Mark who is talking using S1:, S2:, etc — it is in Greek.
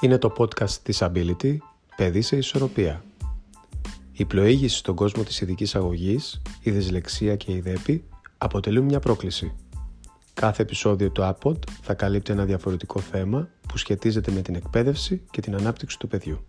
S1: Είναι το podcast Disability «Παιδί σε ισορροπία». Η πλοήγηση στον κόσμο της ειδικής αγωγής, η δυσλεξία και η δέπη αποτελούν μια πρόκληση. Κάθε επεισόδιο του απότ θα καλύπτει ένα διαφορετικό θέμα που σχετίζεται με την εκπαίδευση και την ανάπτυξη του παιδιού.